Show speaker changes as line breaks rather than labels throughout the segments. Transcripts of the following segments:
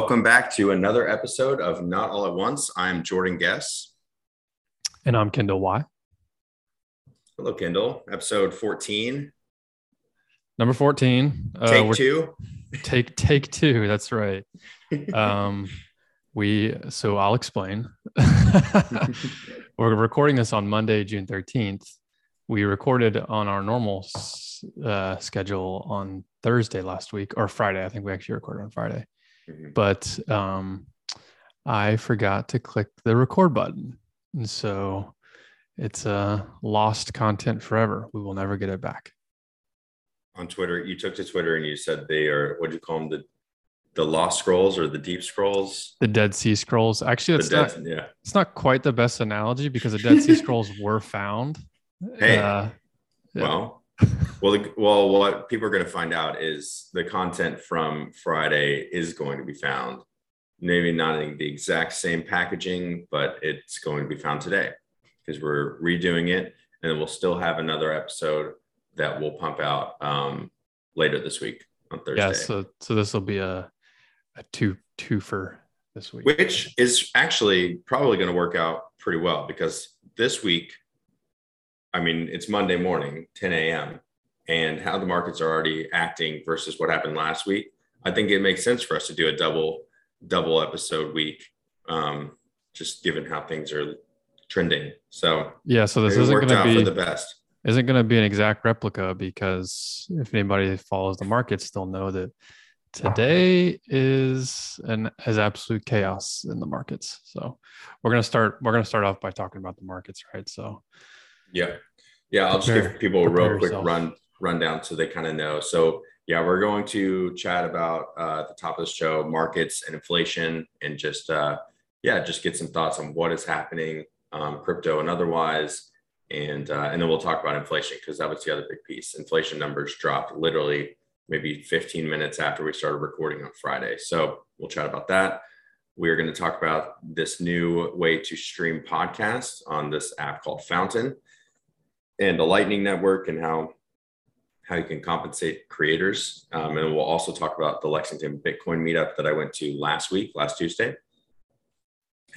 Welcome back to another episode of Not All at Once. I'm Jordan Guess.
And I'm Kendall Weihe.
Hello, Kendall. Episode 14.
Number 14.
Take uh, two.
Take take two. That's right. Um we so I'll explain. We're recording this on Monday, June 13th. We recorded on our normal uh, schedule on Thursday last week or Friday. I think we actually recorded on Friday. Mm-hmm. But um, I forgot to click the record button. And so it's uh, lost content forever. We will never get it back.
On Twitter, you took to Twitter and you said they are, what do you call them? The the lost scrolls or the deep scrolls
the dead sea scrolls actually it's not yeah it's not quite the best analogy because the dead sea scrolls were found
hey uh, yeah. well well the, well what people are going to find out is the content from friday is going to be found. Maybe not in the exact same packaging but it's going to be found today because we're redoing it and we'll still have another episode that we'll pump out um, later this week on thursday.
Yeah so so this will be a a two two for this week,
which is actually probably going to work out pretty well because this week, I mean, it's Monday morning, 10 a.m., and how the markets are already acting versus what happened last week. I think it makes sense for us to do a double double episode week, um, just given how things are trending. So
yeah, so this isn't going to be
the best.
Isn't going to be an exact replica because if anybody follows the markets, they'll know that today is an as absolute chaos in the markets. So we're gonna start we're gonna start off by talking about the markets, right? So
yeah. Yeah, I'll prepare, just give people a real quick yourself. run rundown so they kind of know. So yeah, we're going to chat about uh, the top of the show markets and inflation and just uh, yeah, just get some thoughts on what is happening, um, crypto and otherwise, and uh, and then we'll talk about inflation because that was the other big piece. Inflation numbers dropped literally maybe 15 minutes after we started recording on Friday. So we'll chat about that. We are going to talk about this new way to stream podcasts on this app called Fountain and the Lightning Network and how how you can compensate creators. Um, and we'll also talk about the Lexington Bitcoin meetup that I went to last week, last Tuesday.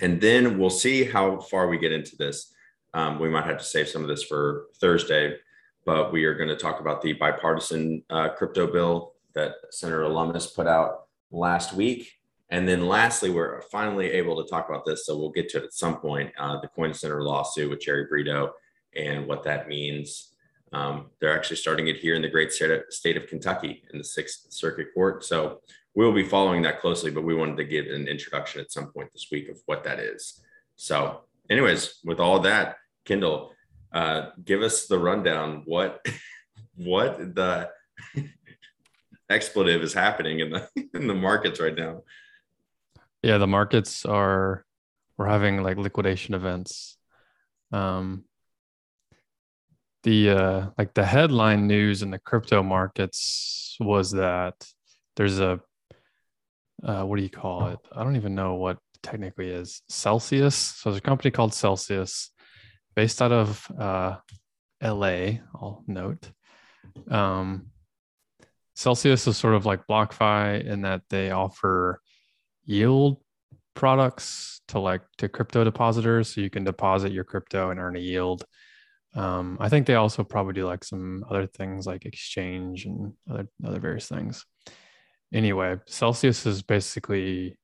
And then we'll see how far we get into this. Um, we might have to save some of this for Thursday but we are going to talk about the bipartisan uh, crypto bill that Senator Lummis put out last week. And then lastly, we're finally able to talk about this. So we'll get to it at some point uh, the Coin Center lawsuit with Jerry Brito and what that means. Um, they're actually starting it here in the great state of Kentucky in the Sixth Circuit Court. So we'll be following that closely, but we wanted to give an introduction at some point this week of what that is. So, anyways, with all that, Kendall, uh, give us the rundown. What what the expletive is happening in the in the markets right now?
Yeah, the markets are we're having like liquidation events. Um, the uh, like the headline news in the crypto markets was that there's a uh, what do you call it? I don't even know what technically is Celsius. So there's a company called Celsius based out of uh, LA, I'll note. Um, Celsius is sort of like BlockFi in that they offer yield products to like to crypto depositors, so you can deposit your crypto and earn a yield. Um, I think they also probably do like some other things like exchange and other other various things. Anyway, Celsius is basically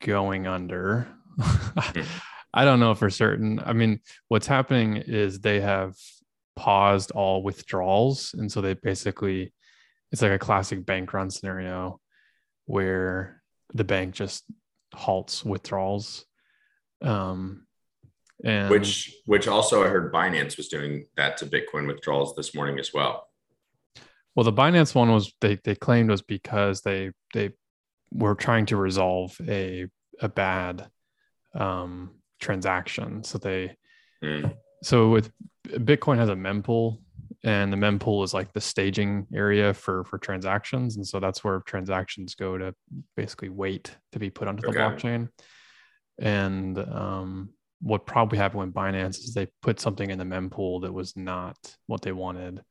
going under. Hmm. I don't know for certain. I mean, what's happening is they have paused all withdrawals. And so they basically, it's like a classic bank run scenario where the bank just halts withdrawals. Um,
and which, which also I heard Binance was doing that to Bitcoin withdrawals this morning as well.
Well, the Binance one was they they claimed was because they they were trying to resolve a a bad um transaction. So they, mm. so with Bitcoin has a mempool, and the mempool is like the staging area for for transactions, and so that's where transactions go to basically wait to be put onto the blockchain. And um, what probably happened with Binance is they put something in the mempool that was not what they wanted,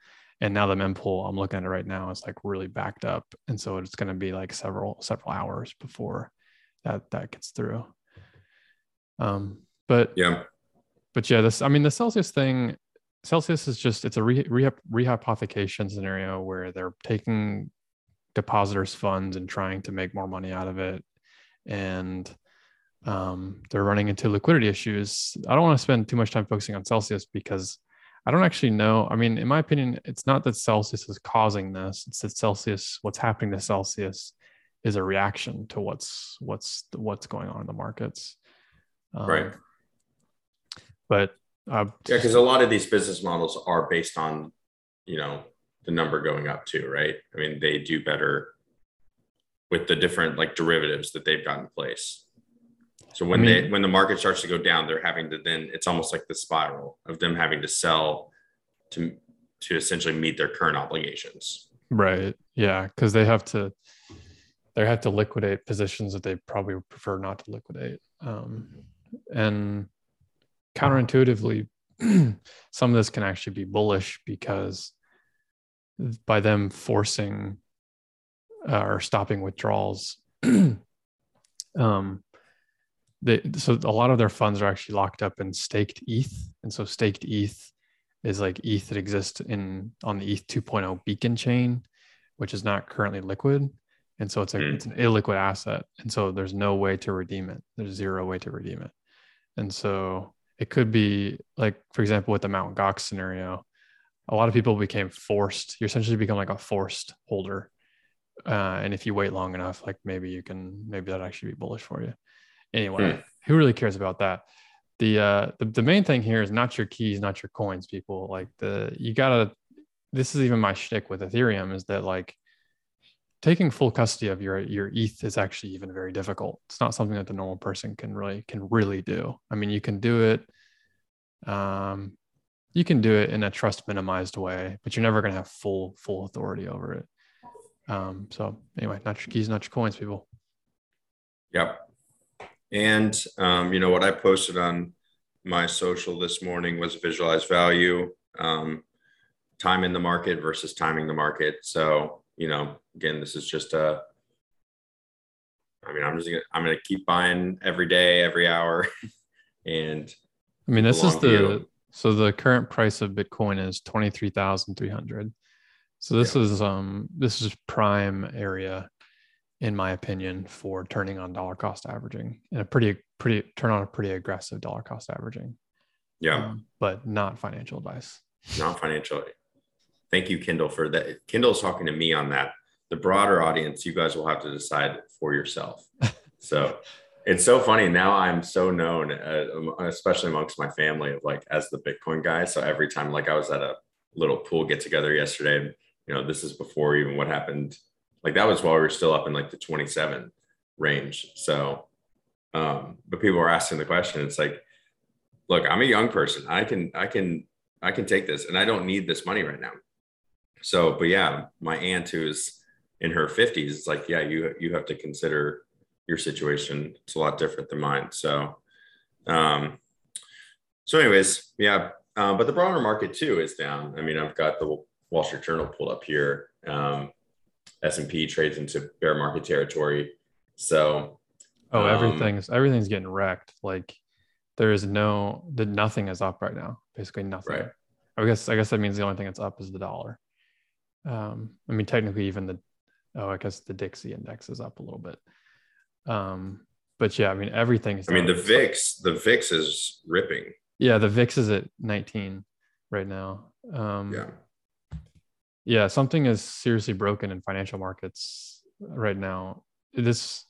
and now the mempool I'm looking at it right now is like really backed up, and so it's going to be like several several hours before that that gets through. Um, but
yeah,
but yeah, this I mean the Celsius thing. Celsius is just it's a re, re, rehypothecation scenario where they're taking depositors' funds and trying to make more money out of it, and um, they're running into liquidity issues. I don't want to spend too much time focusing on Celsius because I don't actually know. I mean, in my opinion, it's not that Celsius is causing this. It's that Celsius, what's happening to Celsius, is a reaction to what's what's what's going on in the markets.
Um, right.
But uh,
yeah, because a lot of these business models are based on, you know, the number going up too, right? I mean, they do better with the different like derivatives that they've got in place. So when I mean, they when the market starts to go down, they're having to then it's almost like the spiral of them having to sell to to essentially meet their current obligations.
Right. Yeah, because they have to they have to liquidate positions that they probably prefer not to liquidate. Um, and counterintuitively, some of this can actually be bullish because by them forcing uh, or stopping withdrawals, um, they, so a lot of their funds are actually locked up in staked ETH, and so staked ETH is like ETH that exists in on the ETH 2.0 beacon chain, which is not currently liquid, and so it's a mm. it's an illiquid asset, and so there's no way to redeem it. There's zero way to redeem it, and so it could be like for example with the Mount Gox scenario, a lot of people became forced. You essentially become like a forced holder, uh, and if you wait long enough, like maybe you can maybe that actually be bullish for you. Anyway, hmm. who really cares about that? The, uh, the the main thing here is not your keys, not your coins, people. Like the you gotta. This is even my shtick with Ethereum is that like taking full custody of your your ETH is actually even very difficult. It's not something that the normal person can really can really do. I mean, you can do it. Um, you can do it in a trust minimized way, but you're never going to have full full authority over it. Um, so anyway, not your keys, not your coins, people.
Yep. And um, you know what I posted on my social this morning was visualize value, um, time in the market versus timing the market. So you know, again, this is just a. I mean, I'm just gonna I'm gonna keep buying every day, every hour, and.
I mean, this is the view. so the current price of Bitcoin is twenty three thousand three hundred. So this yeah. is um this is prime area in my opinion, for turning on dollar cost averaging and a pretty, pretty turn on a pretty aggressive dollar cost averaging.
Yeah. Um,
but not financial advice.
Not financial. Thank you, Kendall, for that. Kendall's talking to me on that. The broader audience, you guys will have to decide for yourself. so it's so funny. Now I'm so known, uh, especially amongst my family, of like as the Bitcoin guy. So every time, like I was at a little pool get together yesterday, you know, this is before even what happened like that was while we were still up in like the 27 range. So, um, but people were asking the question. It's like, look, I'm a young person. I can, I can, I can take this, and I don't need this money right now. So, but yeah, my aunt who's in her 50s, it's like, yeah, you you have to consider your situation. It's a lot different than mine. So, um, so anyways, yeah. Um, but the broader market too is down. I mean, I've got the Wall Street Journal pulled up here. Um, S&P trades into bear market territory. So
oh, everything's um, everything's getting wrecked. Like there is no the nothing is up right now. Basically nothing. Right. I guess I guess that means the only thing that's up is the dollar. Um, I mean technically even the oh I guess the Dixie index is up a little bit. Um, but yeah, I mean everything is
I mean the VIX, the VIX is ripping.
Yeah, the VIX is at 19 right now. Um,
yeah
yeah something is seriously broken in financial markets right now. This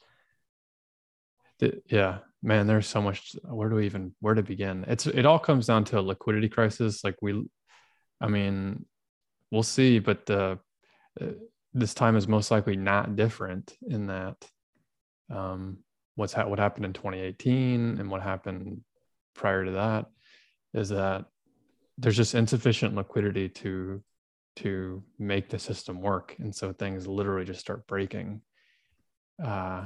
yeah man there's so much where do we even where to begin? It's it all comes down to a liquidity crisis. Like we i mean we'll see but uh, this time is most likely not different in that um, what's ha- what happened in 2018 and what happened prior to that is that there's just insufficient liquidity to to make the system work and so things literally just start breaking uh,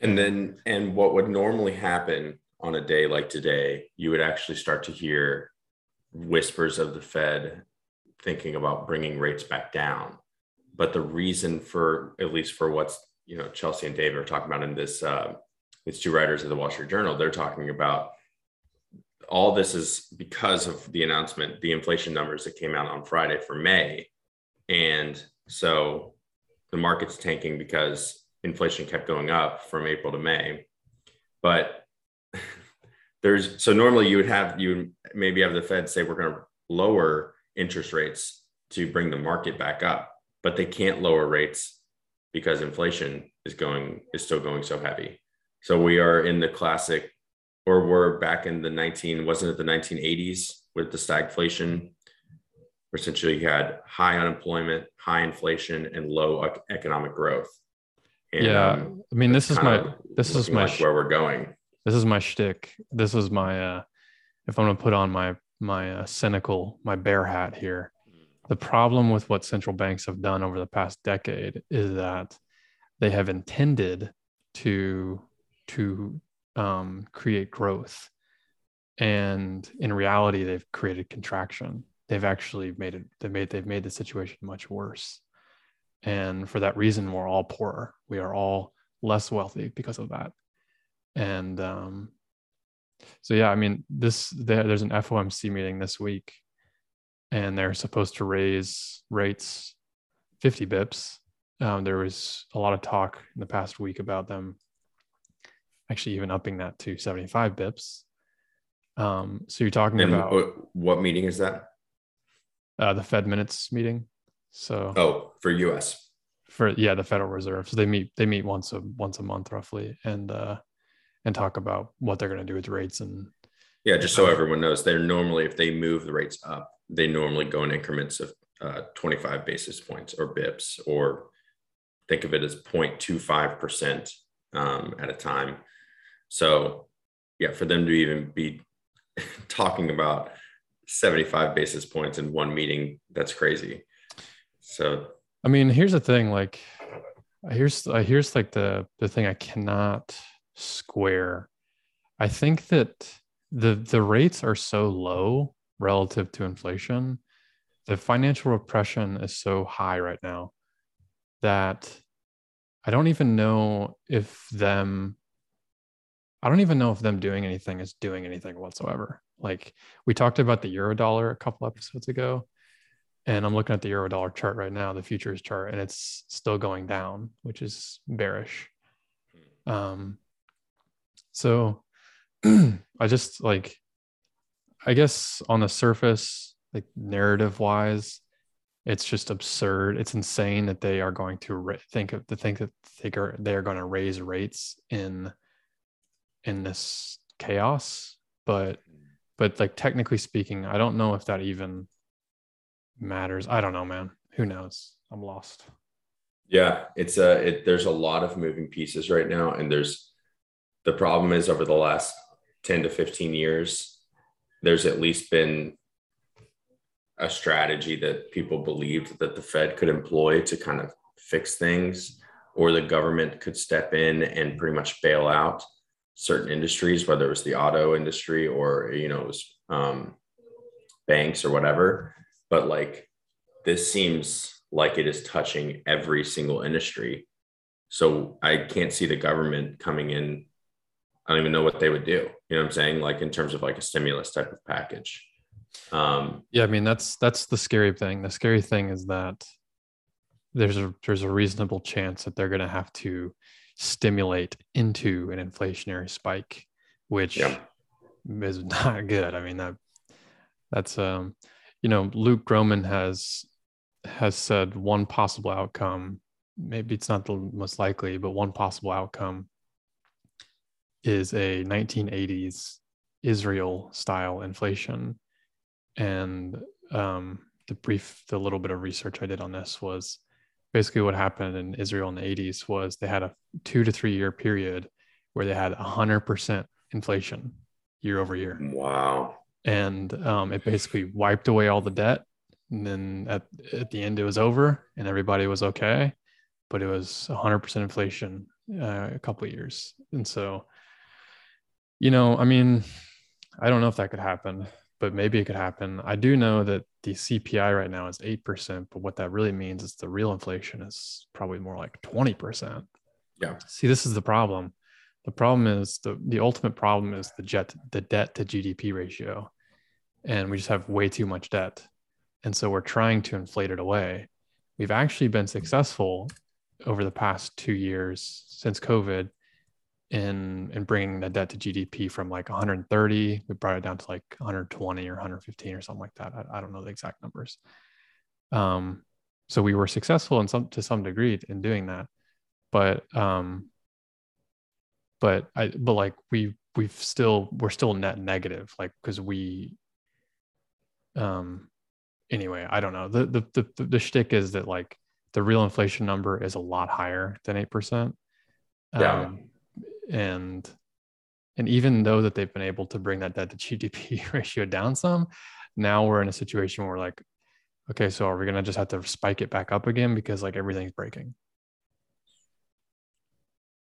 and then and what would normally happen on a day like today you would actually start to hear whispers of the fed thinking about bringing rates back down. But the reason for, at least for what's, you know, Chelsea and David are talking about in this, uh, these two writers of the Wall Street Journal, they're talking about all this is because of the announcement, the inflation numbers that came out on Friday for May. And so the market's tanking because inflation kept going up from April to May. But there's so normally you would have you maybe have the Fed say we're going to lower interest rates to bring the market back up, but they can't lower rates because inflation is going is still going so heavy. So we are in the classic, or we're back in the 19 wasn't it the 1980s with the stagflation, where essentially you had high unemployment, high inflation, and low economic growth.
And, yeah, um, I mean this is my this is my
like where we're going.
This is my shtick. This is my uh, if I'm gonna put on my my uh, cynical my bear hat here. The problem with what central banks have done over the past decade is that they have intended to to um, create growth, and in reality, they've created contraction. They've actually made it. They made they've made the situation much worse, and for that reason, we're all poorer. We are all less wealthy because of that, and um, so yeah, I mean, this there, there's an FOMC meeting this week, and they're supposed to raise rates 50 bips. Um, there was a lot of talk in the past week about them actually even upping that to 75 bips. Um, so you're talking and about
what, what meeting is that?
Uh, the Fed minutes meeting. So
oh, for US.
For yeah, the Federal Reserve. So they meet they meet once a once a month roughly, and uh, and talk about what they're going to do with rates and
yeah just so everyone knows they're normally if they move the rates up they normally go in increments of uh, 25 basis points or bips or think of it as 0.25% um, at a time so yeah for them to even be talking about 75 basis points in one meeting that's crazy so
i mean here's the thing like here's here's like the the thing i cannot square. I think that the the rates are so low relative to inflation. The financial repression is so high right now that I don't even know if them I don't even know if them doing anything is doing anything whatsoever. Like we talked about the euro dollar a couple episodes ago and I'm looking at the euro dollar chart right now, the futures chart, and it's still going down, which is bearish. Um, so I just like, I guess on the surface, like narrative wise, it's just absurd. It's insane that they are going to ra- think of to think that they are they are going to raise rates in in this chaos. But but like technically speaking, I don't know if that even matters. I don't know, man. Who knows? I'm lost.
Yeah, it's a it, there's a lot of moving pieces right now, and there's the problem is over the last 10 to 15 years, there's at least been a strategy that people believed that the Fed could employ to kind of fix things, or the government could step in and pretty much bail out certain industries, whether it was the auto industry or you know it was um, banks or whatever. But like this seems like it is touching every single industry. So I can't see the government coming in I don't even know what they would do. You know what I'm saying? Like in terms of like a stimulus type of package.
Um, yeah, I mean that's that's the scary thing. The scary thing is that there's a there's a reasonable chance that they're going to have to stimulate into an inflationary spike, which yeah. is not good. I mean that that's um you know Luke Gromen has has said one possible outcome. Maybe it's not the most likely, but one possible outcome is a 1980s Israel style inflation. And um, the brief, the little bit of research I did on this was basically what happened in Israel in the 80s was they had a two to three year period where they had 100% inflation year over year.
Wow.
And um, it basically wiped away all the debt. And then at, at the end, it was over and everybody was okay. But it was 100% inflation uh, a couple of years. And so you know, I mean, I don't know if that could happen, but maybe it could happen. I do know that the CPI right now is 8%, but what that really means is the real inflation is probably more like 20%.
Yeah.
See, this is the problem. The problem is the the ultimate problem is the jet the debt to GDP ratio. And we just have way too much debt. And so we're trying to inflate it away. We've actually been successful over the past 2 years since COVID in in bringing the debt to GDP from like 130, we brought it down to like 120 or 115 or something like that. I, I don't know the exact numbers. Um, so we were successful in some to some degree in doing that, but um, but I but like we we've still we're still net negative like because we um anyway I don't know the the the the, the shtick is that like the real inflation number is a lot higher than eight percent.
Yeah.
Um, and and even though that they've been able to bring that debt to GDP ratio down some, now we're in a situation where we're like, okay, so are we gonna just have to spike it back up again because like everything's breaking?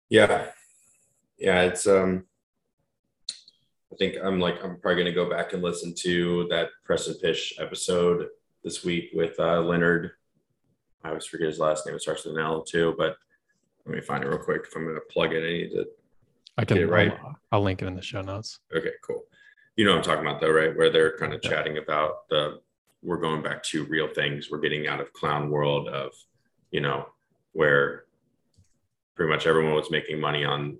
Yeah, yeah, it's um. I think I'm like I'm probably gonna go back and listen to that pitch episode this week with uh, Leonard. I always forget his last name. It starts with an L too, but let me find it real quick. If I'm gonna plug it, I need to
I can right. I'll, I'll, link it in the show notes.
Okay, cool. You know what I'm talking about though, right? Where they're kind of yeah. chatting about the we're going back to real things. We're getting out of clown world of, you know, where pretty much everyone was making money on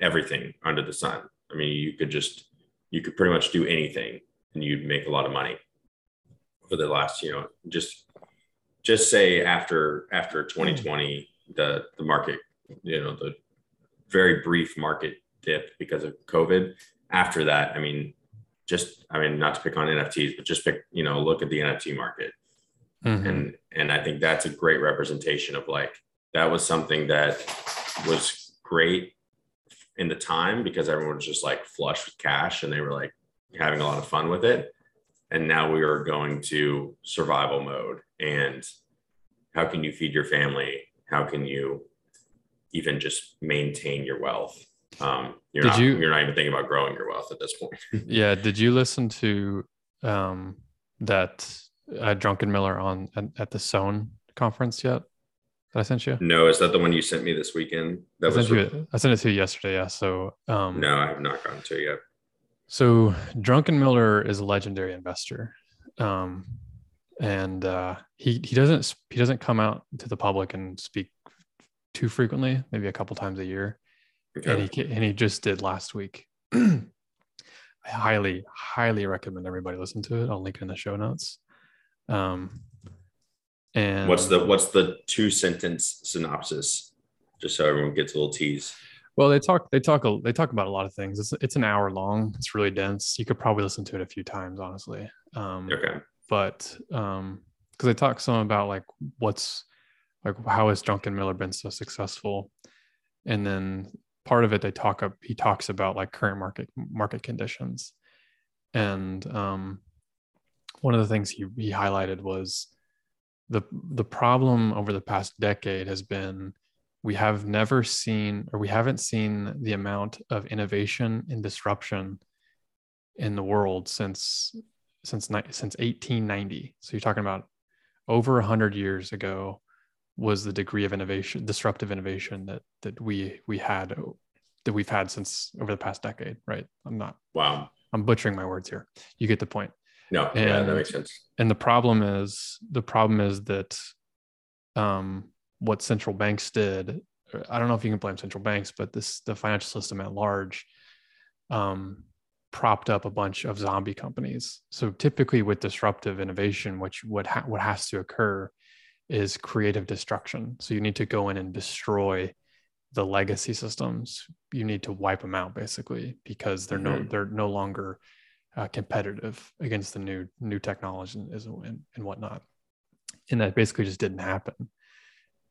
everything under the sun. I mean, you could just you could pretty much do anything and you'd make a lot of money for the last, you know, just just say after after hmm. 2020 the the market, you know, the very brief market dip because of COVID. After that, I mean, just I mean, not to pick on NFTs, but just pick, you know, look at the NFT market. Mm-hmm. And and I think that's a great representation of like that was something that was great in the time because everyone was just like flush with cash and they were like having a lot of fun with it. And now we are going to survival mode. And how can you feed your family? How can you even just maintain your wealth. Um, you're did not, you, you're not even thinking about growing your wealth at this point.
yeah. Did you listen to um, that uh, Druckenmiller on at, at the Sohn conference yet? That I sent you?
No, is that the one you sent me this weekend? That
I was sent you, I sent it to you yesterday. Yeah. So um,
no, I have not gotten to it yet.
So Druckenmiller is a legendary investor. Um, and uh, he he doesn't he doesn't come out to the public and speak too frequently, maybe a couple times a year. And he and he just did last week. I highly, highly recommend everybody listen to it. I'll link it in the show notes. Um, and
what's the what's the two sentence synopsis, just so everyone gets a little tease.
Well, they talk they talk they talk about a lot of things. It's it's an hour long. It's really dense. You could probably listen to it a few times, honestly. Um,
okay.
But um, because they talk some about like what's like how has Druckenmiller been so successful? And then part of it they talk up he talks about like current market market conditions. And um, one of the things he, he highlighted was the the problem over the past decade has been we have never seen or we haven't seen the amount of innovation and disruption in the world since since since 1890 so you're talking about over 100 years ago was the degree of innovation, disruptive innovation that that we we had that we've had since over the past decade, right? I'm not
wow.
I'm butchering my words here. You get the point.
No, and, yeah, that makes sense.
And the problem is the problem is that um, what central banks did. I don't know if you can blame central banks, but this the financial system at large um, propped up a bunch of zombie companies. So typically with disruptive innovation, which what ha- what has to occur is creative destruction. So you need to go in and destroy the legacy systems. You need to wipe them out basically because they're mm-hmm. no they're no longer uh, competitive against the new new technology and, and, whatnot. And that basically just didn't happen.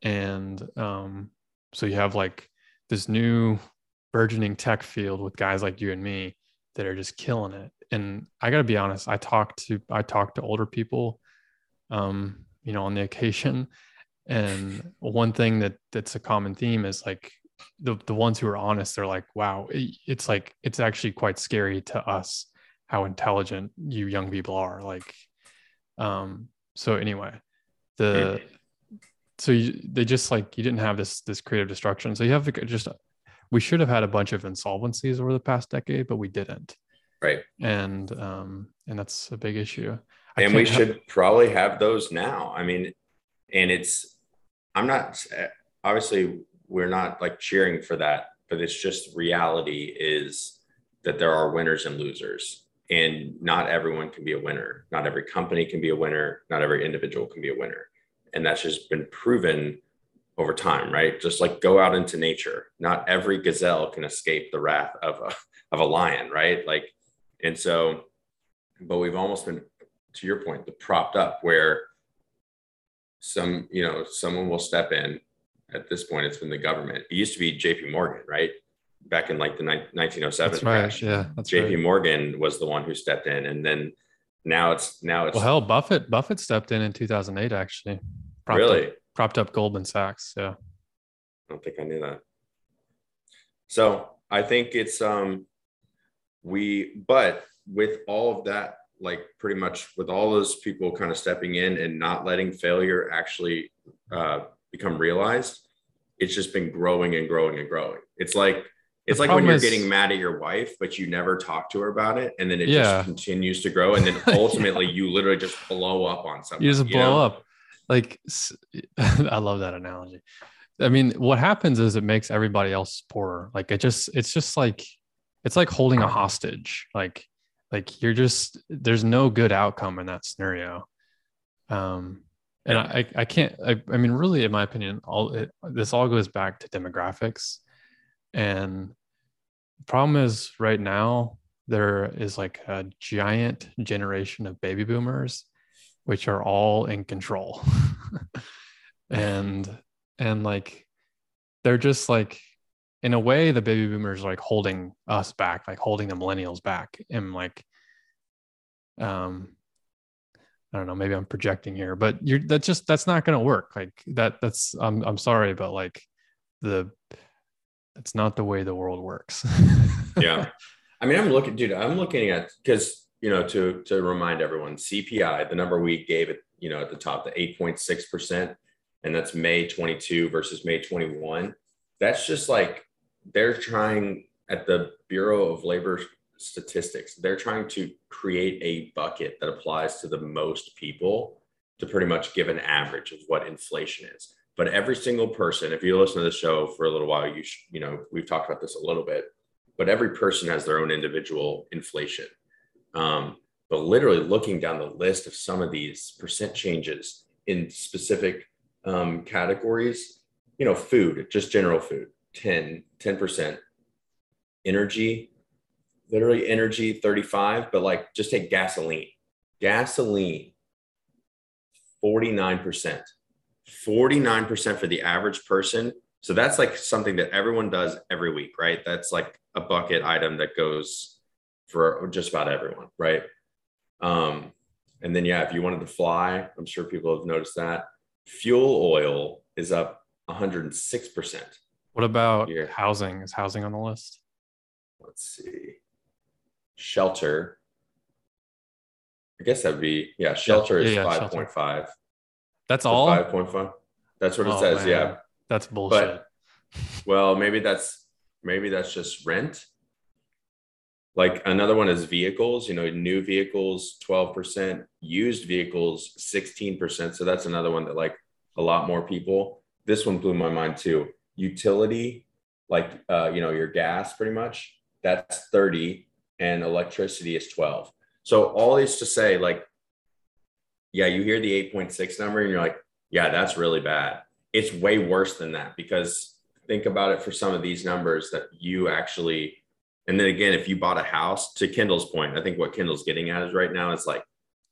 And um, so you have like this new burgeoning tech field with guys like you and me that are just killing it. And I got to be honest, I talked to I talked to older people um, you know on the occasion and one thing that that's a common theme is like the, the ones who are honest they're like wow it's like it's actually quite scary to us how intelligent you young people are like Um, so anyway, the so you, they just like you didn't have this this creative destruction. So you have to just we should have had a bunch of insolvencies over the past decade, but we didn't.
Right.
And um and that's a big issue.
I and we should probably have those now. I mean, and it's I'm not obviously we're not like cheering for that, but it's just reality is that there are winners and losers. And not everyone can be a winner. Not every company can be a winner. Not every individual can be a winner. And that's just been proven over time right? Just like go out into nature. Not every gazelle can escape the wrath of a of a lion right? Like and so but we've almost been to your point the propped up where some you know someone will step in at this point it's been the government it used to be jp morgan right back in like the 1907
that's crash. Right. Yeah, that's
JP right. Morgan was the one who stepped in, and then now it's now it's
well, hell, Buffett Buffett stepped in in 2008 actually.
Propped really
up, propped up Goldman Sachs. Yeah,
I don't think I knew that. So I think it's um we but with all of that like pretty much with all those people kind of stepping in and not letting failure actually uh, become realized it's just been growing and growing and growing it's like it's like when you're is, getting mad at your wife, but you never talk to her about it, and then it yeah. just continues to grow, and then ultimately yeah. you literally just blow up on something.
You just blow know? up. Like I love that analogy. I mean, what happens is it makes everybody else poorer. Like it just, it's just like, it's like holding a hostage. Like, like you're just there's no good outcome in that scenario. Um, and I, I can't. I, I mean, really, in my opinion, all it, this all goes back to demographics and the problem is right now there is like a giant generation of baby boomers which are all in control. and and like they're just like in a way the baby boomers are like holding us back, like holding the millennials back. And like um I don't know, maybe I'm projecting here, but you're that's just that's not gonna work. Like that that's I'm I'm sorry, but like the it's not the way the world works.
yeah. I mean, I'm looking, dude, I'm looking at because you know, to to remind everyone, CPI, the number we gave it, you know, at the top, the 8.6%, and that's May 22 versus May 21. That's just like they're trying at the Bureau of Labor Statistics, they're trying to create a bucket that applies to the most people to pretty much give an average of what inflation is. But every single person if you listen to the show for a little while you sh- you know we've talked about this a little bit but every person has their own individual inflation. Um, but literally looking down the list of some of these percent changes in specific um, categories you know food just general food 10 10% energy literally energy 35 but like just take gasoline gasoline 49% 49% for the average person. So that's like something that everyone does every week, right? That's like a bucket item that goes for just about everyone, right? Um, and then, yeah, if you wanted to fly, I'm sure people have noticed that fuel oil is up 106%.
What about Here. housing? Is housing on the list?
Let's see. Shelter. I guess that'd be, yeah, shelter yeah, is yeah, 5.5.
That's all.
Five point five. That's what it oh, says. Man. Yeah.
That's bullshit. But,
well, maybe that's maybe that's just rent. Like another one is vehicles. You know, new vehicles twelve percent, used vehicles sixteen percent. So that's another one that like a lot more people. This one blew my mind too. Utility, like uh, you know, your gas, pretty much. That's thirty, and electricity is twelve. So all this to say, like yeah, you hear the 8.6 number and you're like, yeah, that's really bad. It's way worse than that because think about it for some of these numbers that you actually, and then again, if you bought a house, to Kendall's point, I think what Kendall's getting at is right now is like,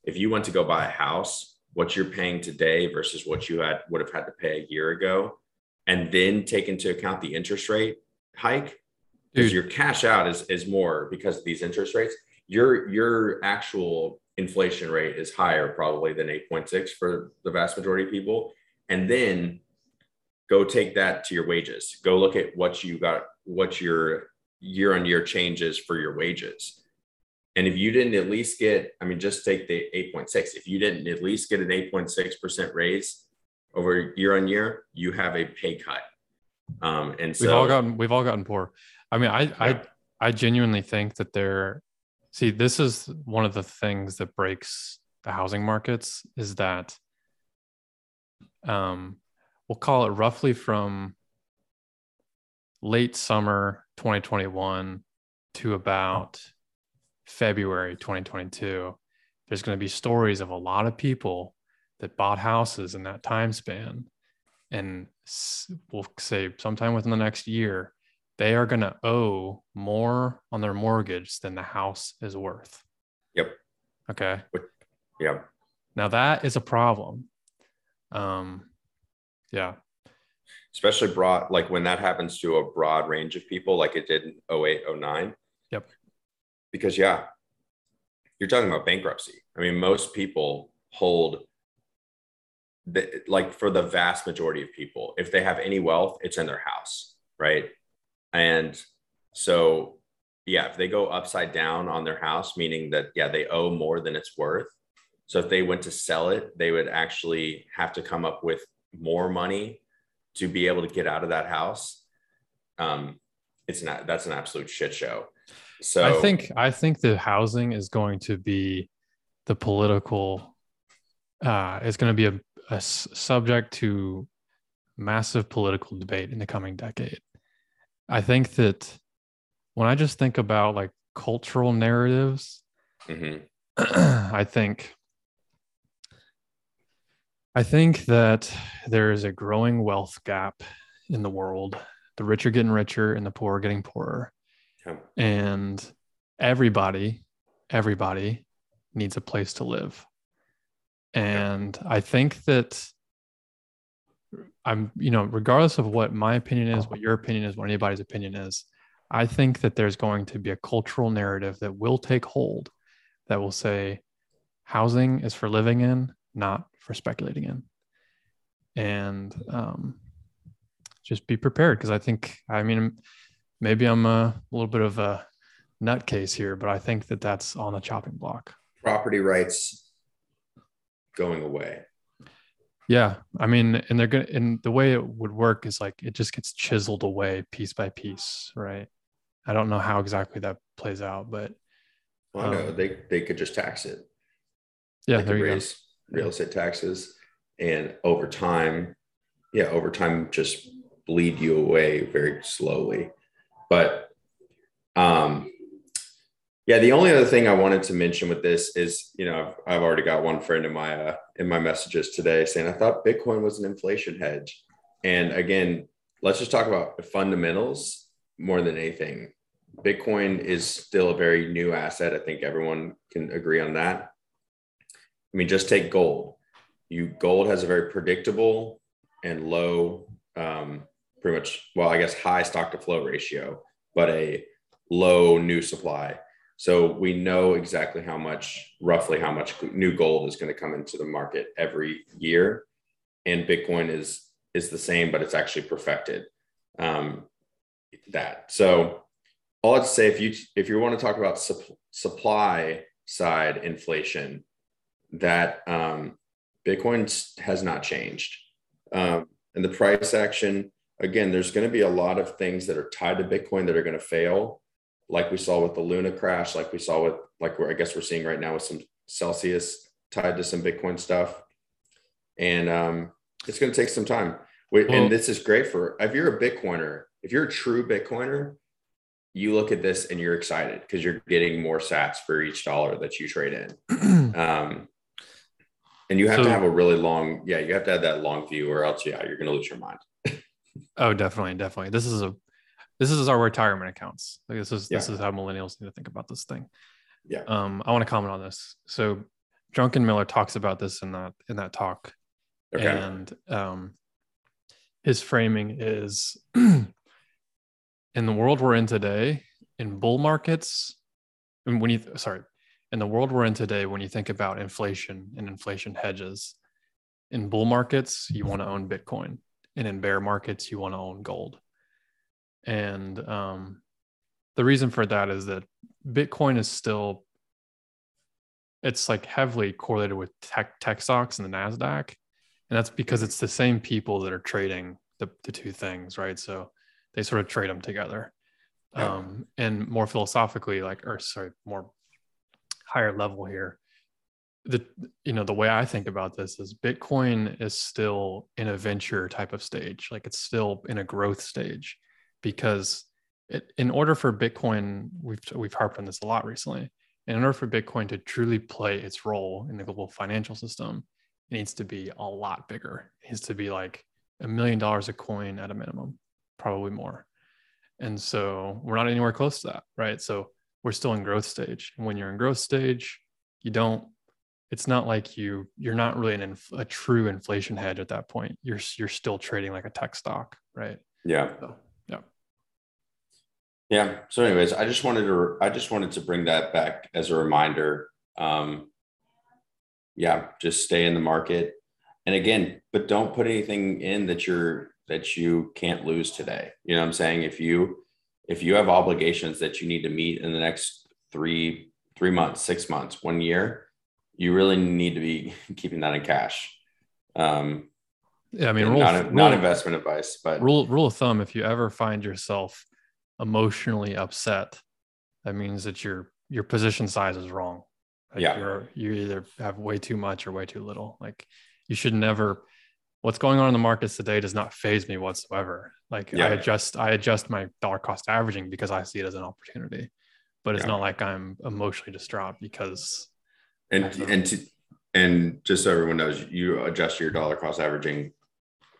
if you went to go buy a house, what you're paying today versus what you had would have had to pay a year ago, and then take into account the interest rate hike, because your cash out is is more because of these interest rates. Your your actual inflation rate is higher probably than 8.6 for the vast majority of people. And then go take that to your wages. Go look at what you got, what your year on year changes for your wages. And if you didn't at least get, I mean, just take the 8.6. If you didn't at least get an 8.6% raise over year on year, you have a pay cut. Um, and so
we've all gotten we've all gotten poor. I mean, I yeah. I I genuinely think that there. See, this is one of the things that breaks the housing markets is that um, we'll call it roughly from late summer 2021 to about February 2022, there's going to be stories of a lot of people that bought houses in that time span. And we'll say sometime within the next year, they are going to owe more on their mortgage than the house is worth.
Yep.
Okay.
Yep.
Now that is a problem. Um, yeah.
Especially broad, like when that happens to a broad range of people, like it did in 08, 09.
Yep.
Because, yeah, you're talking about bankruptcy. I mean, most people hold the, like for the vast majority of people, if they have any wealth, it's in their house, right? And so, yeah, if they go upside down on their house, meaning that, yeah, they owe more than it's worth. So if they went to sell it, they would actually have to come up with more money to be able to get out of that house. Um, it's not, that's an absolute shit show. So
I think, I think the housing is going to be the political, uh, it's going to be a a subject to massive political debate in the coming decade. I think that when I just think about like cultural narratives, mm-hmm. I think I think that there is a growing wealth gap in the world. The rich are getting richer and the poor are getting poorer. Yeah. And everybody, everybody needs a place to live. And I think that I'm, you know, regardless of what my opinion is, what your opinion is, what anybody's opinion is, I think that there's going to be a cultural narrative that will take hold that will say housing is for living in, not for speculating in. And um, just be prepared because I think, I mean, maybe I'm a little bit of a nutcase here, but I think that that's on the chopping block.
Property rights going away.
Yeah, I mean, and they're gonna, and the way it would work is like it just gets chiseled away piece by piece, right? I don't know how exactly that plays out, but
well, um, no, they they could just tax it.
Yeah, they there raise
go. real estate taxes, and over time, yeah, over time, just bleed you away very slowly. But um, yeah, the only other thing I wanted to mention with this is, you know, I've, I've already got one friend in my uh, in my messages today saying I thought Bitcoin was an inflation hedge, and again, let's just talk about fundamentals more than anything. Bitcoin is still a very new asset. I think everyone can agree on that. I mean, just take gold. You gold has a very predictable and low, um, pretty much, well, I guess high stock to flow ratio, but a low new supply so we know exactly how much, roughly how much new gold is going to come into the market every year, and Bitcoin is is the same, but it's actually perfected um, that. So all I'd say, if you if you want to talk about su- supply side inflation, that um, Bitcoin has not changed, um, and the price action again, there's going to be a lot of things that are tied to Bitcoin that are going to fail like we saw with the Luna crash, like we saw with like I guess we're seeing right now with some Celsius tied to some Bitcoin stuff, and um, it's going to take some time. Well, and this is great for if you're a Bitcoiner, if you're a true Bitcoiner, you look at this and you're excited because you're getting more Sats for each dollar that you trade in. um, and you have so, to have a really long, yeah, you have to have that long view, or else, yeah, you're going to lose your mind.
oh, definitely, definitely. This is a this is our retirement accounts. Like this is yeah. this is how millennials need to think about this thing.
Yeah.
Um, I want to comment on this. So Druckenmiller talks about this in that in that talk. Okay. And um his framing is in the world we're in today, in bull markets, and when you sorry, in the world we're in today, when you think about inflation and inflation hedges, in bull markets, you want to own Bitcoin. And in bear markets, you want to own gold. And um, the reason for that is that Bitcoin is still it's like heavily correlated with tech tech stocks and the Nasdaq, and that's because it's the same people that are trading the the two things, right? So they sort of trade them together. Yeah. Um, and more philosophically, like, or sorry, more higher level here, the you know the way I think about this is Bitcoin is still in a venture type of stage, like it's still in a growth stage, because it, in order for Bitcoin, we've we've harped on this a lot recently. In order for Bitcoin to truly play its role in the global financial system, it needs to be a lot bigger. It needs to be like a million dollars a coin at a minimum, probably more. And so we're not anywhere close to that, right? So we're still in growth stage. And when you're in growth stage, you don't it's not like you you're not really an inf- a true inflation hedge at that point. You're you're still trading like a tech stock, right?
Yeah.
So, yeah.
So, anyways, I just wanted to I just wanted to bring that back as a reminder. Um, yeah, just stay in the market, and again, but don't put anything in that you're that you can't lose today. You know what I'm saying? If you if you have obligations that you need to meet in the next three three months, six months, one year, you really need to be keeping that in cash. Um,
yeah, I mean,
rule, not, not investment advice, but
rule rule of thumb: if you ever find yourself emotionally upset, that means that your your position size is wrong. Like
yeah,
you're you either have way too much or way too little. Like you should never. What's going on in the markets today does not faze me whatsoever. Like yeah. I adjust, I adjust my dollar cost averaging because I see it as an opportunity, but it's yeah. not like I'm emotionally distraught because
and and to, and just so everyone knows, you adjust your dollar cost averaging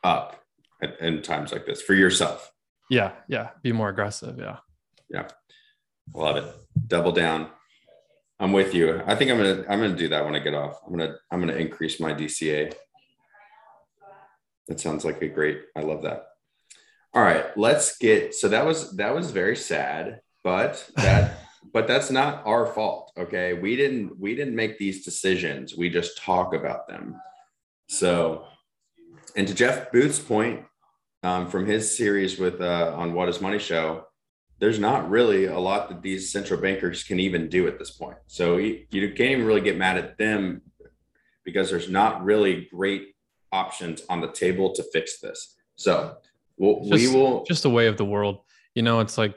up at, in times like this for yourself.
Yeah, yeah. Be more aggressive. Yeah.
Yeah. Love it. Double down. I'm with you. I think I'm gonna I'm gonna do that when I get off. I'm gonna I'm gonna increase my DCA. That sounds like a great. I love that. All right, let's get. So that was that was very sad, but that but that's not our fault okay we didn't we didn't make these decisions we just talk about them so and to jeff booth's point um, from his series with uh, on what is money show there's not really a lot that these central bankers can even do at this point so you, you can't even really get mad at them because there's not really great options on the table to fix this so we'll,
just, we will just a way of the world you know it's like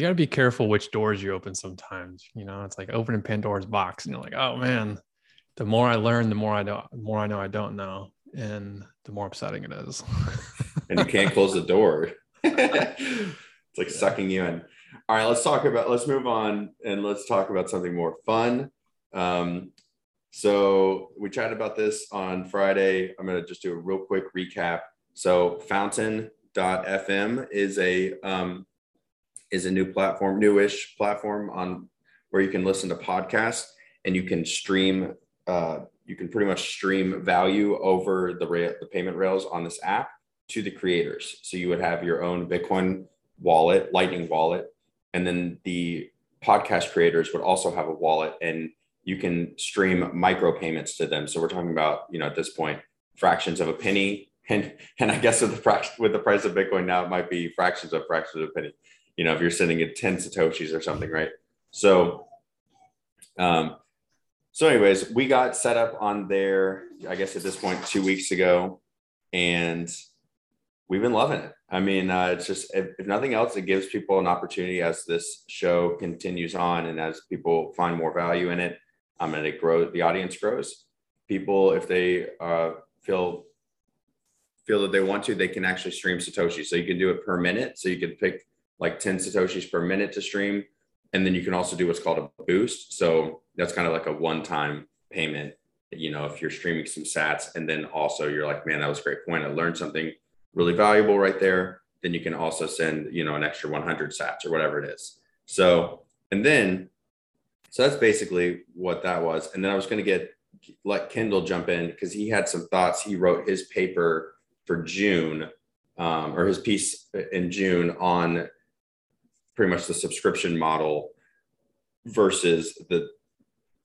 you got to be careful which doors you open sometimes. You know, it's like opening Pandora's box and you're like, oh man, the more I learn, the more I don't, the more I know I don't know. And the more upsetting it is.
and you can't close the door. it's like yeah. sucking you in. All right, let's talk about, let's move on and let's talk about something more fun. Um, so we chatted about this on Friday. I'm going to just do a real quick recap. So fountain.fm is a um, is a new platform, newish platform on where you can listen to podcasts and you can stream. Uh, you can pretty much stream value over the rail, the payment rails on this app to the creators. So you would have your own Bitcoin wallet, Lightning wallet, and then the podcast creators would also have a wallet, and you can stream micro payments to them. So we're talking about, you know, at this point, fractions of a penny, and and I guess with the with the price of Bitcoin now, it might be fractions of fractions of a penny you know, if you're sending it 10 Satoshis or something, right? So, um, so anyways, we got set up on there, I guess at this point, two weeks ago, and we've been loving it. I mean, uh, it's just, if, if nothing else, it gives people an opportunity as this show continues on and as people find more value in it. I'm going to grow, the audience grows. People, if they uh, feel feel that they want to, they can actually stream Satoshi. So you can do it per minute. So you can pick like 10 Satoshis per minute to stream. And then you can also do what's called a boost. So that's kind of like a one time payment, you know, if you're streaming some sats and then also you're like, man, that was a great point. I learned something really valuable right there. Then you can also send, you know, an extra 100 sats or whatever it is. So, and then, so that's basically what that was. And then I was going to get, let Kendall jump in because he had some thoughts. He wrote his paper for June um, or his piece in June on pretty much the subscription model versus the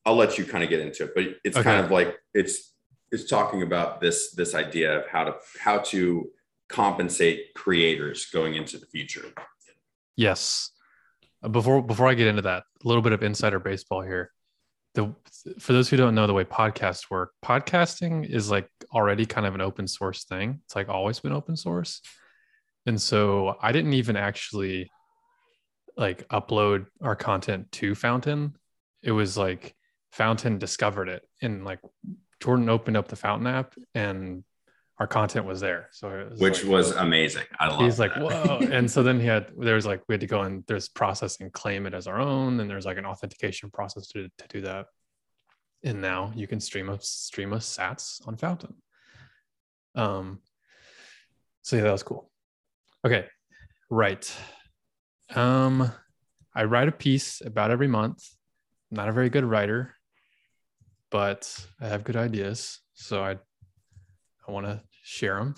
I'll let you kind of get into it, but it's okay. kind of like it's it's talking about this this idea of how to how to compensate creators going into the future.
Yes. Uh, before before I get into that, a little bit of insider baseball here. the for those who don't know the way podcasts work, podcasting is like already kind of an open source thing. It's like always been open source. And so I didn't even actually like upload our content to Fountain. It was like Fountain discovered it and like Jordan opened up the Fountain app and our content was there. So
was which like, was amazing. I love. It.
He's like, whoa! and so then he had there was like we had to go and there's process and claim it as our own, and there's like an authentication process to to do that. And now you can stream a stream a Sats on Fountain. Um. So yeah, that was cool. Okay, right. Um, I write a piece about every month. I'm not a very good writer, but I have good ideas, so I I want to share them.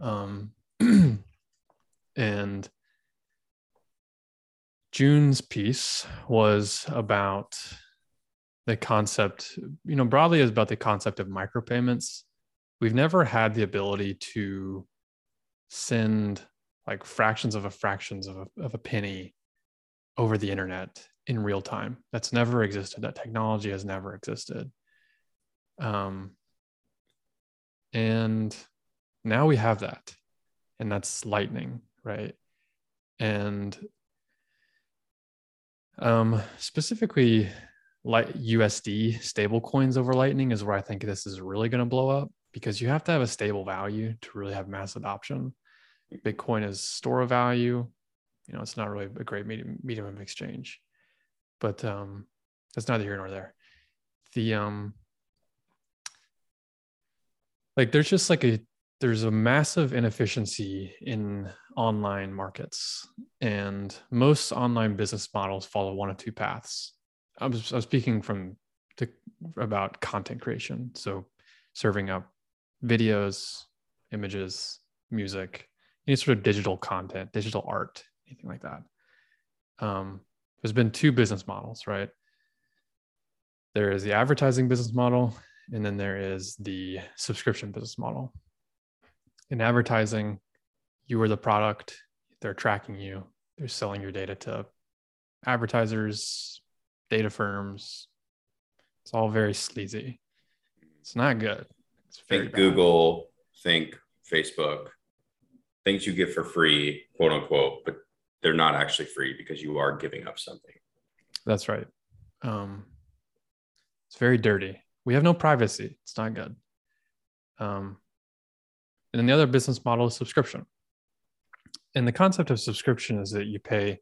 Um, and June's piece was about the concept, you know, broadly is about the concept of micropayments. We've never had the ability to send like fractions of a fractions of a, of a penny over the internet in real time. That's never existed. That technology has never existed. Um, and now we have that. And that's Lightning, right? And um, specifically, like USD stable coins over Lightning is where I think this is really going to blow up because you have to have a stable value to really have mass adoption. Bitcoin is store of value. You know, it's not really a great medium, medium of exchange, but um, that's neither here nor there. The um, like there's just like a there's a massive inefficiency in online markets and most online business models follow one of two paths. I was, I was speaking from to, about content creation. So serving up videos images music any sort of digital content digital art anything like that. Um, there's been two business models right? There is the advertising business model and then there is the subscription business model. In advertising, you are the product, they're tracking you, they're selling your data to advertisers, data firms. It's all very sleazy. It's not good. It's
think Google, think Facebook, things you get for free, quote unquote, but they're not actually free because you are giving up something.
That's right. Um, it's very dirty we have no privacy. It's not good. Um, and then the other business model is subscription. And the concept of subscription is that you pay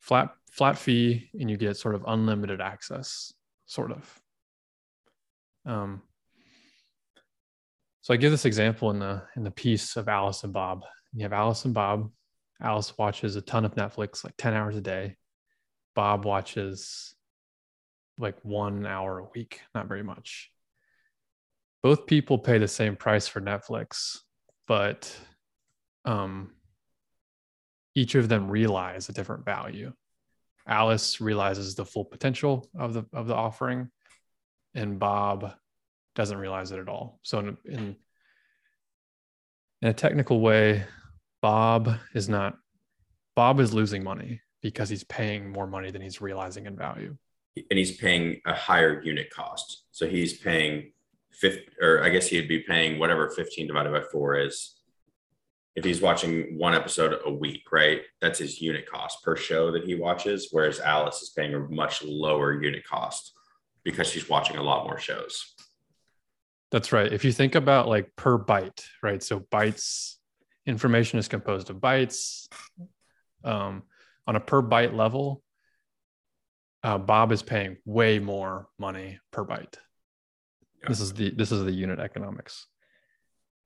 flat flat fee and you get sort of unlimited access, sort of. Um, so I give this example in the in the piece of Alice and Bob. You have Alice and Bob. Alice watches a ton of Netflix, like 10 hours a day. Bob watches like one hour a week, not very much. Both people pay the same price for Netflix, but um, each of them realize a different value. Alice realizes the full potential of the of the offering, and Bob doesn't realize it at all. So in, in in a technical way, Bob is not Bob is losing money because he's paying more money than he's realizing in value
and he's paying a higher unit cost. So he's paying 50, or I guess he'd be paying whatever 15 divided by four is. If he's watching one episode a week, right? That's his unit cost per show that he watches. Whereas Alice is paying a much lower unit cost because she's watching a lot more shows.
That's right. If you think about like per byte, right? So bytes, information is composed of bytes. Um, on a per byte level, uh, Bob is paying way more money per byte. Yeah. This is the this is the unit economics.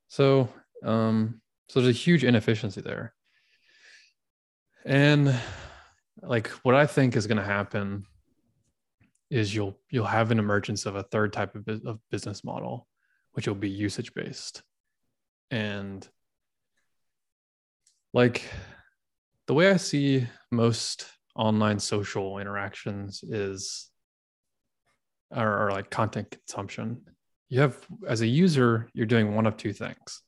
So um, so there's a huge inefficiency there, and like what I think is going to happen is you'll you'll have an emergence of a third type of, of business model, which will be usage based, and like the way I see most online social interactions is or, or like content consumption you have as a user you're doing one of two things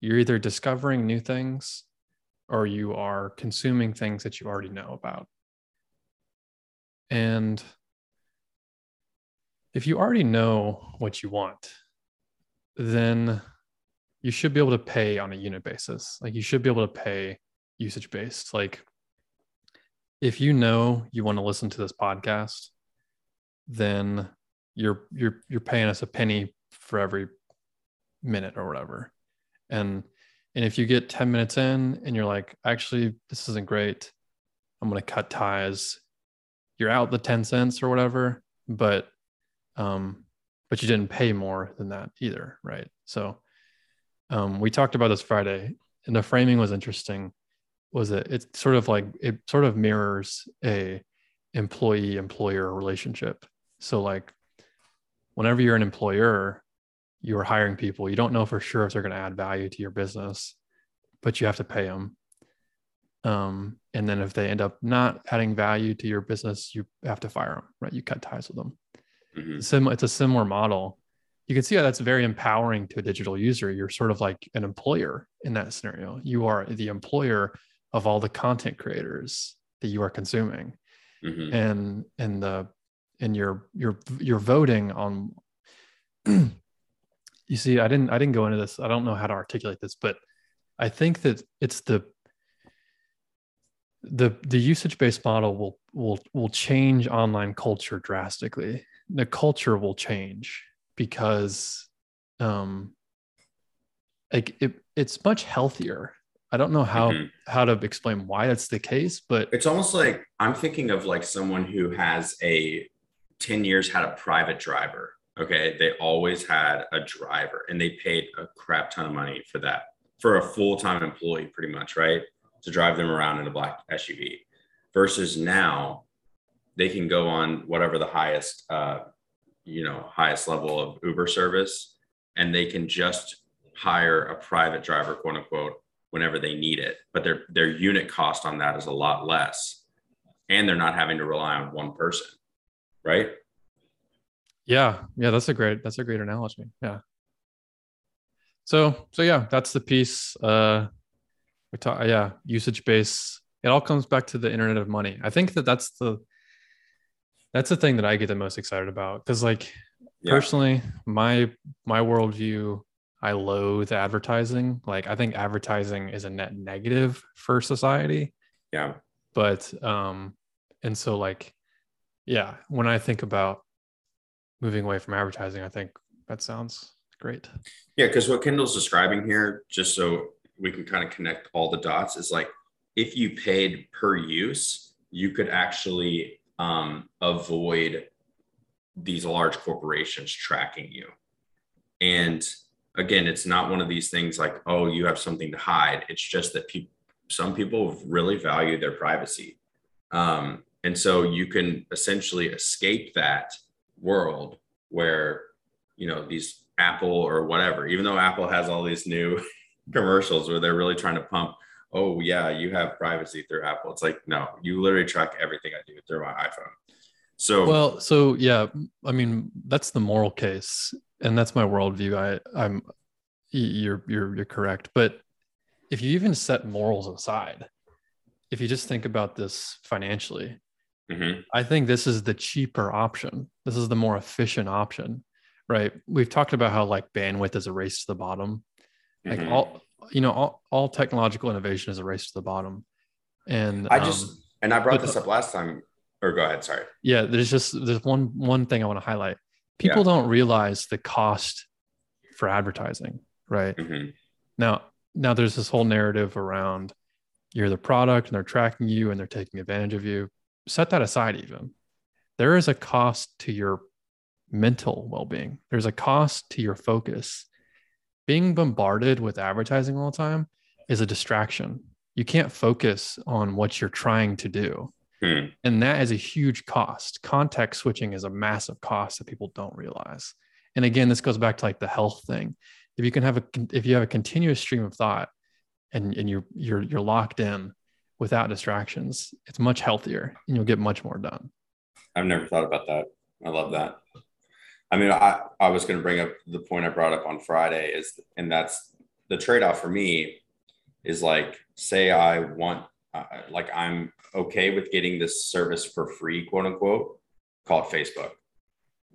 you're either discovering new things or you are consuming things that you already know about and if you already know what you want, then you should be able to pay on a unit basis. Like you should be able to pay usage based. Like if you know you want to listen to this podcast, then you're you're you're paying us a penny for every minute or whatever. And and if you get 10 minutes in and you're like, actually, this isn't great, I'm gonna cut ties, you're out the 10 cents or whatever, but um, but you didn't pay more than that either, right? So um, we talked about this Friday, and the framing was interesting. Was it? It's sort of like it sort of mirrors a employee employer relationship. So like, whenever you're an employer, you are hiring people. You don't know for sure if they're going to add value to your business, but you have to pay them. Um, and then if they end up not adding value to your business, you have to fire them, right? You cut ties with them. Mm-hmm. Sim- it's a similar model you can see how that's very empowering to a digital user. You're sort of like an employer in that scenario. You are the employer of all the content creators that you are consuming. Mm-hmm. And and the and you're you're you're voting on you see, I didn't I didn't go into this. I don't know how to articulate this, but I think that it's the the the usage based model will will will change online culture drastically. The culture will change because um like it, it's much healthier i don't know how mm-hmm. how to explain why that's the case but
it's almost like i'm thinking of like someone who has a 10 years had a private driver okay they always had a driver and they paid a crap ton of money for that for a full-time employee pretty much right to drive them around in a black suv versus now they can go on whatever the highest uh, you know highest level of uber service and they can just hire a private driver quote unquote whenever they need it but their their unit cost on that is a lot less and they're not having to rely on one person right?
Yeah yeah that's a great that's a great analogy yeah. So so yeah that's the piece uh we talk yeah usage base. It all comes back to the internet of money. I think that that's the that's the thing that I get the most excited about because, like, yeah. personally, my my worldview, I loathe advertising. Like, I think advertising is a net negative for society.
Yeah.
But um, and so like, yeah, when I think about moving away from advertising, I think that sounds great.
Yeah, because what Kendall's describing here, just so we can kind of connect all the dots, is like if you paid per use, you could actually um, avoid these large corporations tracking you. And again, it's not one of these things like, oh, you have something to hide. It's just that people, some people really value their privacy. Um, and so you can essentially escape that world where, you know, these Apple or whatever, even though Apple has all these new commercials where they're really trying to pump oh yeah, you have privacy through Apple. It's like, no, you literally track everything I do through my iPhone. So
well, so yeah, I mean that's the moral case, and that's my worldview. I I'm you're you're you're correct, but if you even set morals aside, if you just think about this financially, mm-hmm. I think this is the cheaper option. This is the more efficient option, right? We've talked about how like bandwidth is a race to the bottom. Like mm-hmm. all you know, all, all technological innovation is a race to the bottom. And
I just, um, and I brought this up last time, or go ahead. Sorry.
Yeah. There's just, there's one, one thing I want to highlight. People yeah. don't realize the cost for advertising, right? Mm-hmm. Now, now there's this whole narrative around you're the product and they're tracking you and they're taking advantage of you. Set that aside, even. There is a cost to your mental well being, there's a cost to your focus being bombarded with advertising all the time is a distraction. You can't focus on what you're trying to do. Hmm. And that is a huge cost. Context switching is a massive cost that people don't realize. And again, this goes back to like the health thing. If you can have a if you have a continuous stream of thought and, and you're you're you're locked in without distractions, it's much healthier and you'll get much more done.
I've never thought about that. I love that. I mean, I, I was going to bring up the point I brought up on Friday is, and that's the trade off for me is like, say I want, uh, like, I'm okay with getting this service for free, quote unquote, called Facebook.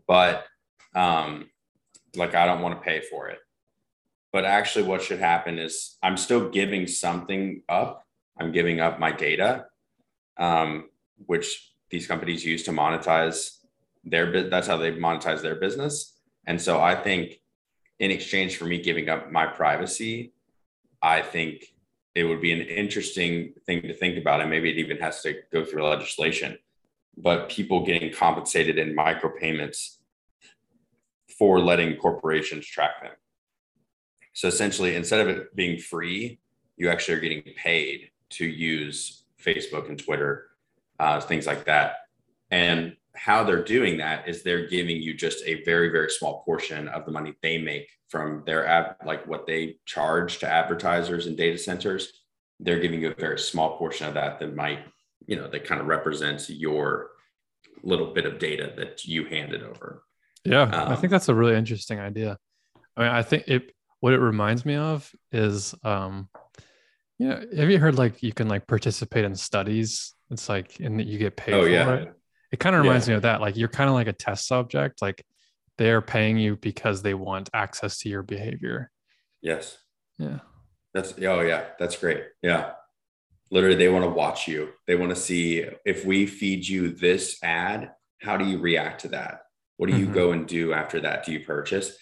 but um, like I don't want to pay for it. But actually, what should happen is I'm still giving something up. I'm giving up my data, um, which these companies use to monetize their that's how they monetize their business. And so I think in exchange for me giving up my privacy, I think it would be an interesting thing to think about. And maybe it even has to go through legislation, but people getting compensated in micropayments for letting corporations track them. So essentially, instead of it being free, you actually are getting paid to use Facebook and Twitter, uh, things like that. And how they're doing that is they're giving you just a very very small portion of the money they make from their app like what they charge to advertisers and data centers. They're giving you a very small portion of that that might you know that kind of represents your little bit of data that you handed over.
Yeah um, i think that's a really interesting idea. I mean i think it what it reminds me of is um you know have you heard like you can like participate in studies? It's like and you get paid oh, for yeah. it it kind of reminds yeah. me of that. Like you're kind of like a test subject. Like they're paying you because they want access to your behavior.
Yes.
Yeah.
That's oh yeah, that's great. Yeah. Literally, they want to watch you. They want to see if we feed you this ad, how do you react to that? What do you mm-hmm. go and do after that? Do you purchase?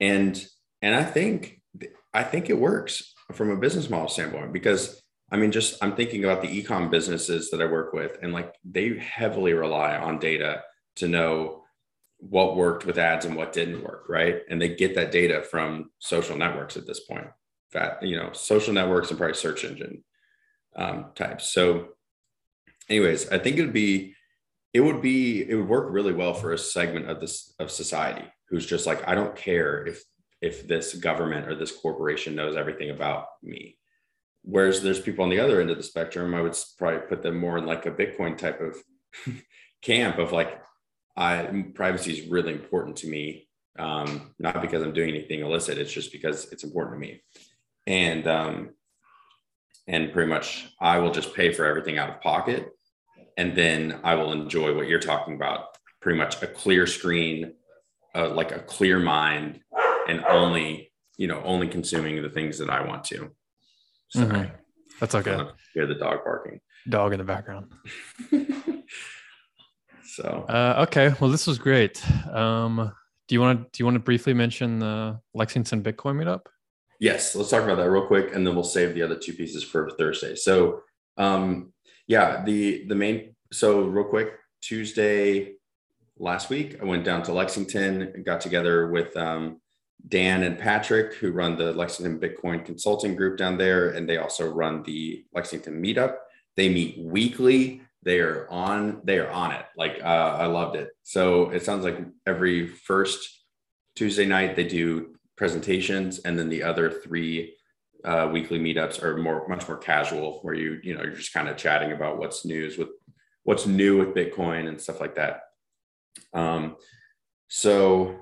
And and I think I think it works from a business model standpoint because I mean, just I'm thinking about the ecom businesses that I work with, and like they heavily rely on data to know what worked with ads and what didn't work, right? And they get that data from social networks at this point. That you know, social networks and probably search engine um, types. So, anyways, I think it would be it would be it would work really well for a segment of this of society who's just like I don't care if if this government or this corporation knows everything about me Whereas there's people on the other end of the spectrum, I would probably put them more in like a Bitcoin type of camp of like, I privacy is really important to me. Um, not because I'm doing anything illicit, it's just because it's important to me. And um, and pretty much I will just pay for everything out of pocket. And then I will enjoy what you're talking about, pretty much a clear screen, uh, like a clear mind, and only, you know, only consuming the things that I want to.
Sorry. Mm-hmm. That's okay.
hear the dog barking.
Dog in the background.
so
uh, okay, well, this was great. Um, do you want to do you want to briefly mention the Lexington Bitcoin meetup?
Yes, let's talk about that real quick, and then we'll save the other two pieces for Thursday. So, um, yeah, the the main. So, real quick, Tuesday last week, I went down to Lexington, and got together with um, Dan and Patrick, who run the Lexington Bitcoin Consulting Group down there, and they also run the Lexington Meetup. They meet weekly. They are on. They are on it. Like uh, I loved it. So it sounds like every first Tuesday night they do presentations, and then the other three uh, weekly meetups are more much more casual, where you you know you're just kind of chatting about what's news with what's new with Bitcoin and stuff like that. Um, so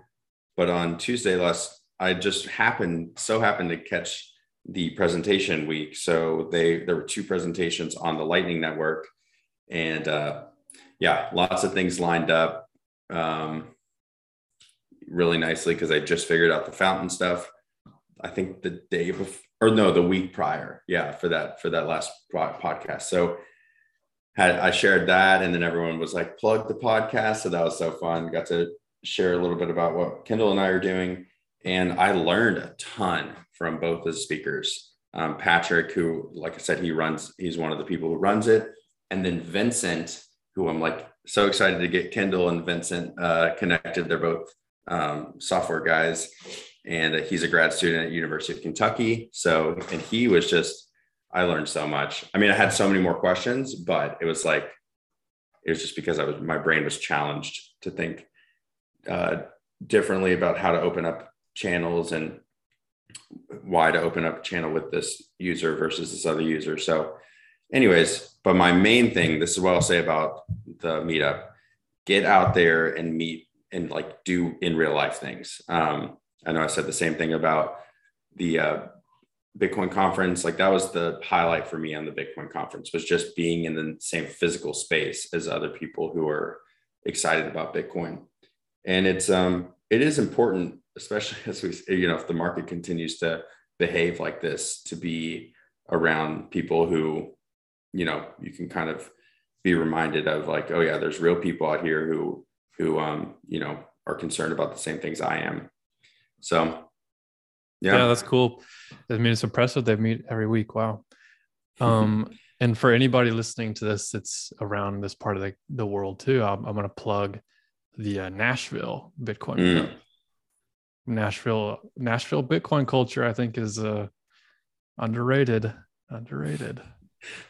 but on Tuesday last, I just happened so happened to catch the presentation week. So they there were two presentations on the Lightning Network, and uh, yeah, lots of things lined up um, really nicely because I just figured out the fountain stuff. I think the day before, or no, the week prior, yeah, for that for that last podcast. So had I shared that, and then everyone was like, "Plug the podcast," so that was so fun. Got to share a little bit about what Kendall and I are doing. And I learned a ton from both the speakers. Um, Patrick, who, like I said, he runs, he's one of the people who runs it. And then Vincent, who I'm like so excited to get Kendall and Vincent uh, connected. They're both um, software guys. And he's a grad student at University of Kentucky. So, and he was just, I learned so much. I mean, I had so many more questions, but it was like, it was just because I was, my brain was challenged to think uh, differently about how to open up channels and why to open up a channel with this user versus this other user. So, anyways, but my main thing, this is what I'll say about the meetup: get out there and meet and like do in real life things. Um, I know I said the same thing about the uh, Bitcoin conference. Like that was the highlight for me on the Bitcoin conference was just being in the same physical space as other people who are excited about Bitcoin. And it's um it is important, especially as we you know if the market continues to behave like this, to be around people who you know you can kind of be reminded of like oh yeah there's real people out here who who um you know are concerned about the same things i am. So
yeah, yeah that's cool. I mean it's impressive they meet every week. Wow. Um and for anybody listening to this it's around this part of the, the world too i'm, I'm going to plug the uh, nashville bitcoin mm. nashville nashville bitcoin culture i think is uh underrated underrated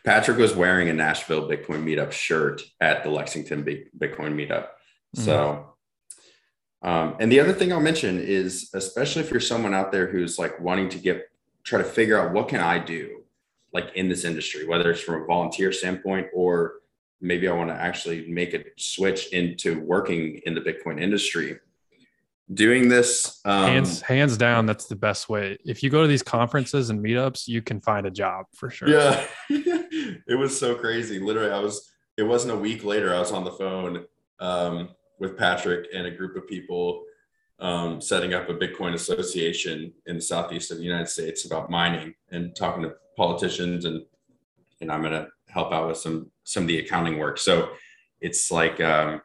Patrick was wearing a Nashville Bitcoin meetup shirt at the Lexington Bitcoin meetup. Mm-hmm. So, um, and the other thing I'll mention is, especially if you're someone out there who's like wanting to get, try to figure out what can I do like in this industry, whether it's from a volunteer standpoint or maybe I want to actually make a switch into working in the Bitcoin industry. Doing this
um, hands hands down that's the best way. If you go to these conferences and meetups you can find a job for sure.
Yeah. It was so crazy. Literally i was it wasn't a week later i was on the phone um, with patrick and a group of people um, setting up a bitcoin association in the southeast of the united states about mining and talking to politicians and and i'm going to help out with some some of the accounting work so it's like um,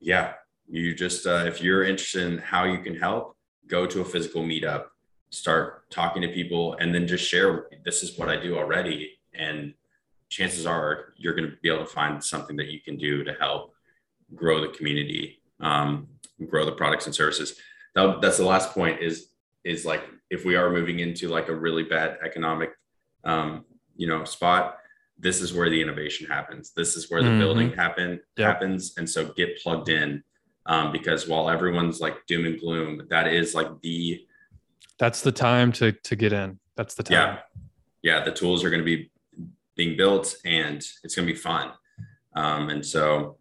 yeah you just, uh, if you're interested in how you can help, go to a physical meetup, start talking to people, and then just share this is what I do already. And chances are you're going to be able to find something that you can do to help grow the community, um, grow the products and services. That, that's the last point is is like if we are moving into like a really bad economic um, you know spot this is where the innovation happens this is where the mm-hmm. building happen yep. happens and so get plugged in um, because while everyone's like doom and gloom, that is like the
that's the time to to get in. That's the time.
Yeah, yeah. The tools are going to be being built, and it's going to be fun. Um, and so,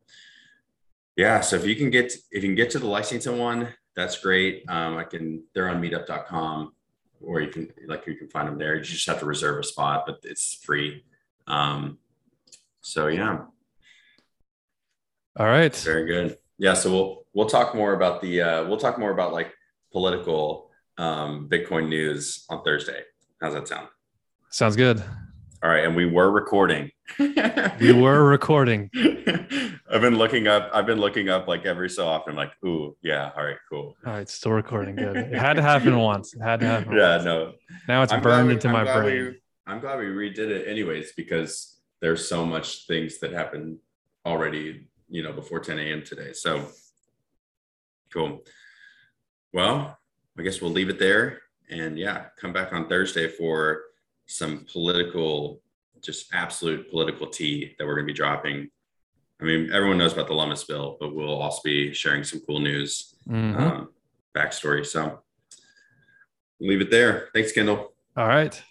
yeah. So if you can get if you can get to the Lexington one, that's great. Um, I can. They're on Meetup.com, or you can like you can find them there. You just have to reserve a spot, but it's free. Um, so yeah.
All right.
Very good. Yeah so we'll we'll talk more about the uh, we'll talk more about like political um, bitcoin news on thursday. How's that sound?
Sounds good.
All right and we were recording.
We were recording.
I've been looking up i've been looking up like every so often like ooh yeah all right cool.
All right still recording good. It had to happen once. It had to happen
yeah once. no.
Now it's I'm burned we, into I'm my brain
we, i'm glad we redid it anyways because there's so much things that happened already you know, before 10 a.m. today. So cool. Well, I guess we'll leave it there. And yeah, come back on Thursday for some political, just absolute political tea that we're going to be dropping. I mean, everyone knows about the Lummis bill, but we'll also be sharing some cool news, mm-hmm. um, backstory. So leave it there. Thanks, Kendall.
All right.